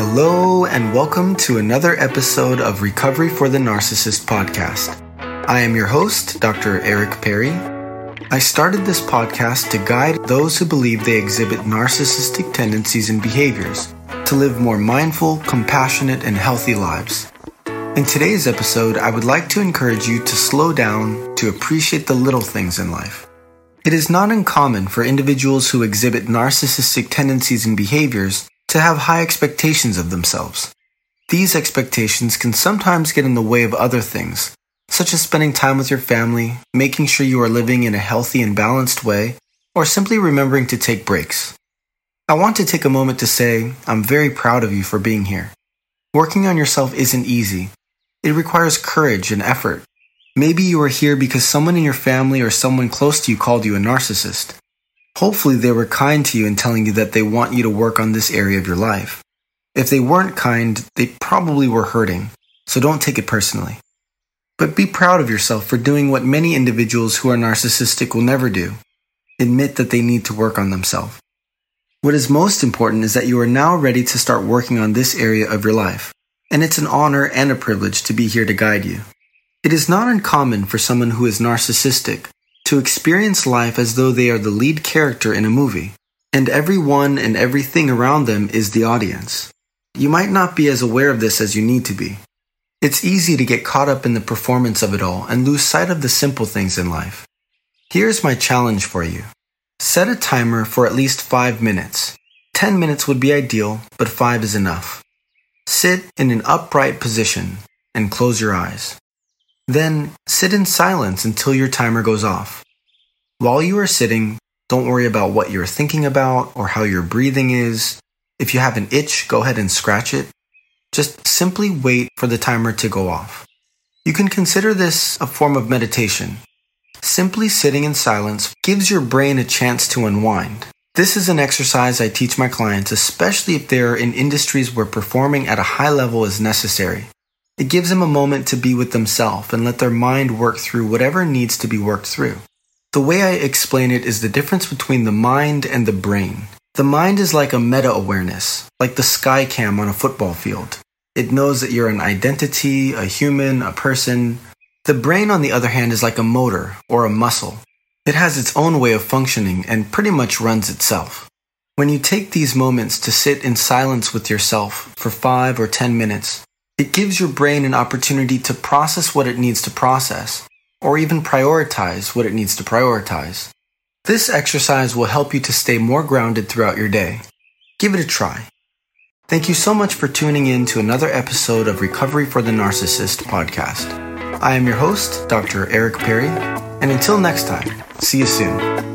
Hello, and welcome to another episode of Recovery for the Narcissist podcast. I am your host, Dr. Eric Perry. I started this podcast to guide those who believe they exhibit narcissistic tendencies and behaviors to live more mindful, compassionate, and healthy lives. In today's episode, I would like to encourage you to slow down to appreciate the little things in life. It is not uncommon for individuals who exhibit narcissistic tendencies and behaviors to have high expectations of themselves. These expectations can sometimes get in the way of other things, such as spending time with your family, making sure you are living in a healthy and balanced way, or simply remembering to take breaks. I want to take a moment to say I'm very proud of you for being here. Working on yourself isn't easy. It requires courage and effort. Maybe you are here because someone in your family or someone close to you called you a narcissist. Hopefully, they were kind to you in telling you that they want you to work on this area of your life. If they weren't kind, they probably were hurting, so don't take it personally. But be proud of yourself for doing what many individuals who are narcissistic will never do admit that they need to work on themselves. What is most important is that you are now ready to start working on this area of your life, and it's an honor and a privilege to be here to guide you. It is not uncommon for someone who is narcissistic to experience life as though they are the lead character in a movie, and everyone and everything around them is the audience. You might not be as aware of this as you need to be. It's easy to get caught up in the performance of it all and lose sight of the simple things in life. Here's my challenge for you. Set a timer for at least 5 minutes. 10 minutes would be ideal, but 5 is enough. Sit in an upright position and close your eyes. Then sit in silence until your timer goes off. While you are sitting, don't worry about what you're thinking about or how your breathing is. If you have an itch, go ahead and scratch it. Just simply wait for the timer to go off. You can consider this a form of meditation. Simply sitting in silence gives your brain a chance to unwind. This is an exercise I teach my clients, especially if they're in industries where performing at a high level is necessary. It gives them a moment to be with themselves and let their mind work through whatever needs to be worked through. The way I explain it is the difference between the mind and the brain. The mind is like a meta awareness, like the sky cam on a football field. It knows that you're an identity, a human, a person. The brain, on the other hand, is like a motor or a muscle. It has its own way of functioning and pretty much runs itself. When you take these moments to sit in silence with yourself for five or ten minutes, it gives your brain an opportunity to process what it needs to process, or even prioritize what it needs to prioritize. This exercise will help you to stay more grounded throughout your day. Give it a try. Thank you so much for tuning in to another episode of Recovery for the Narcissist podcast. I am your host, Dr. Eric Perry, and until next time, see you soon.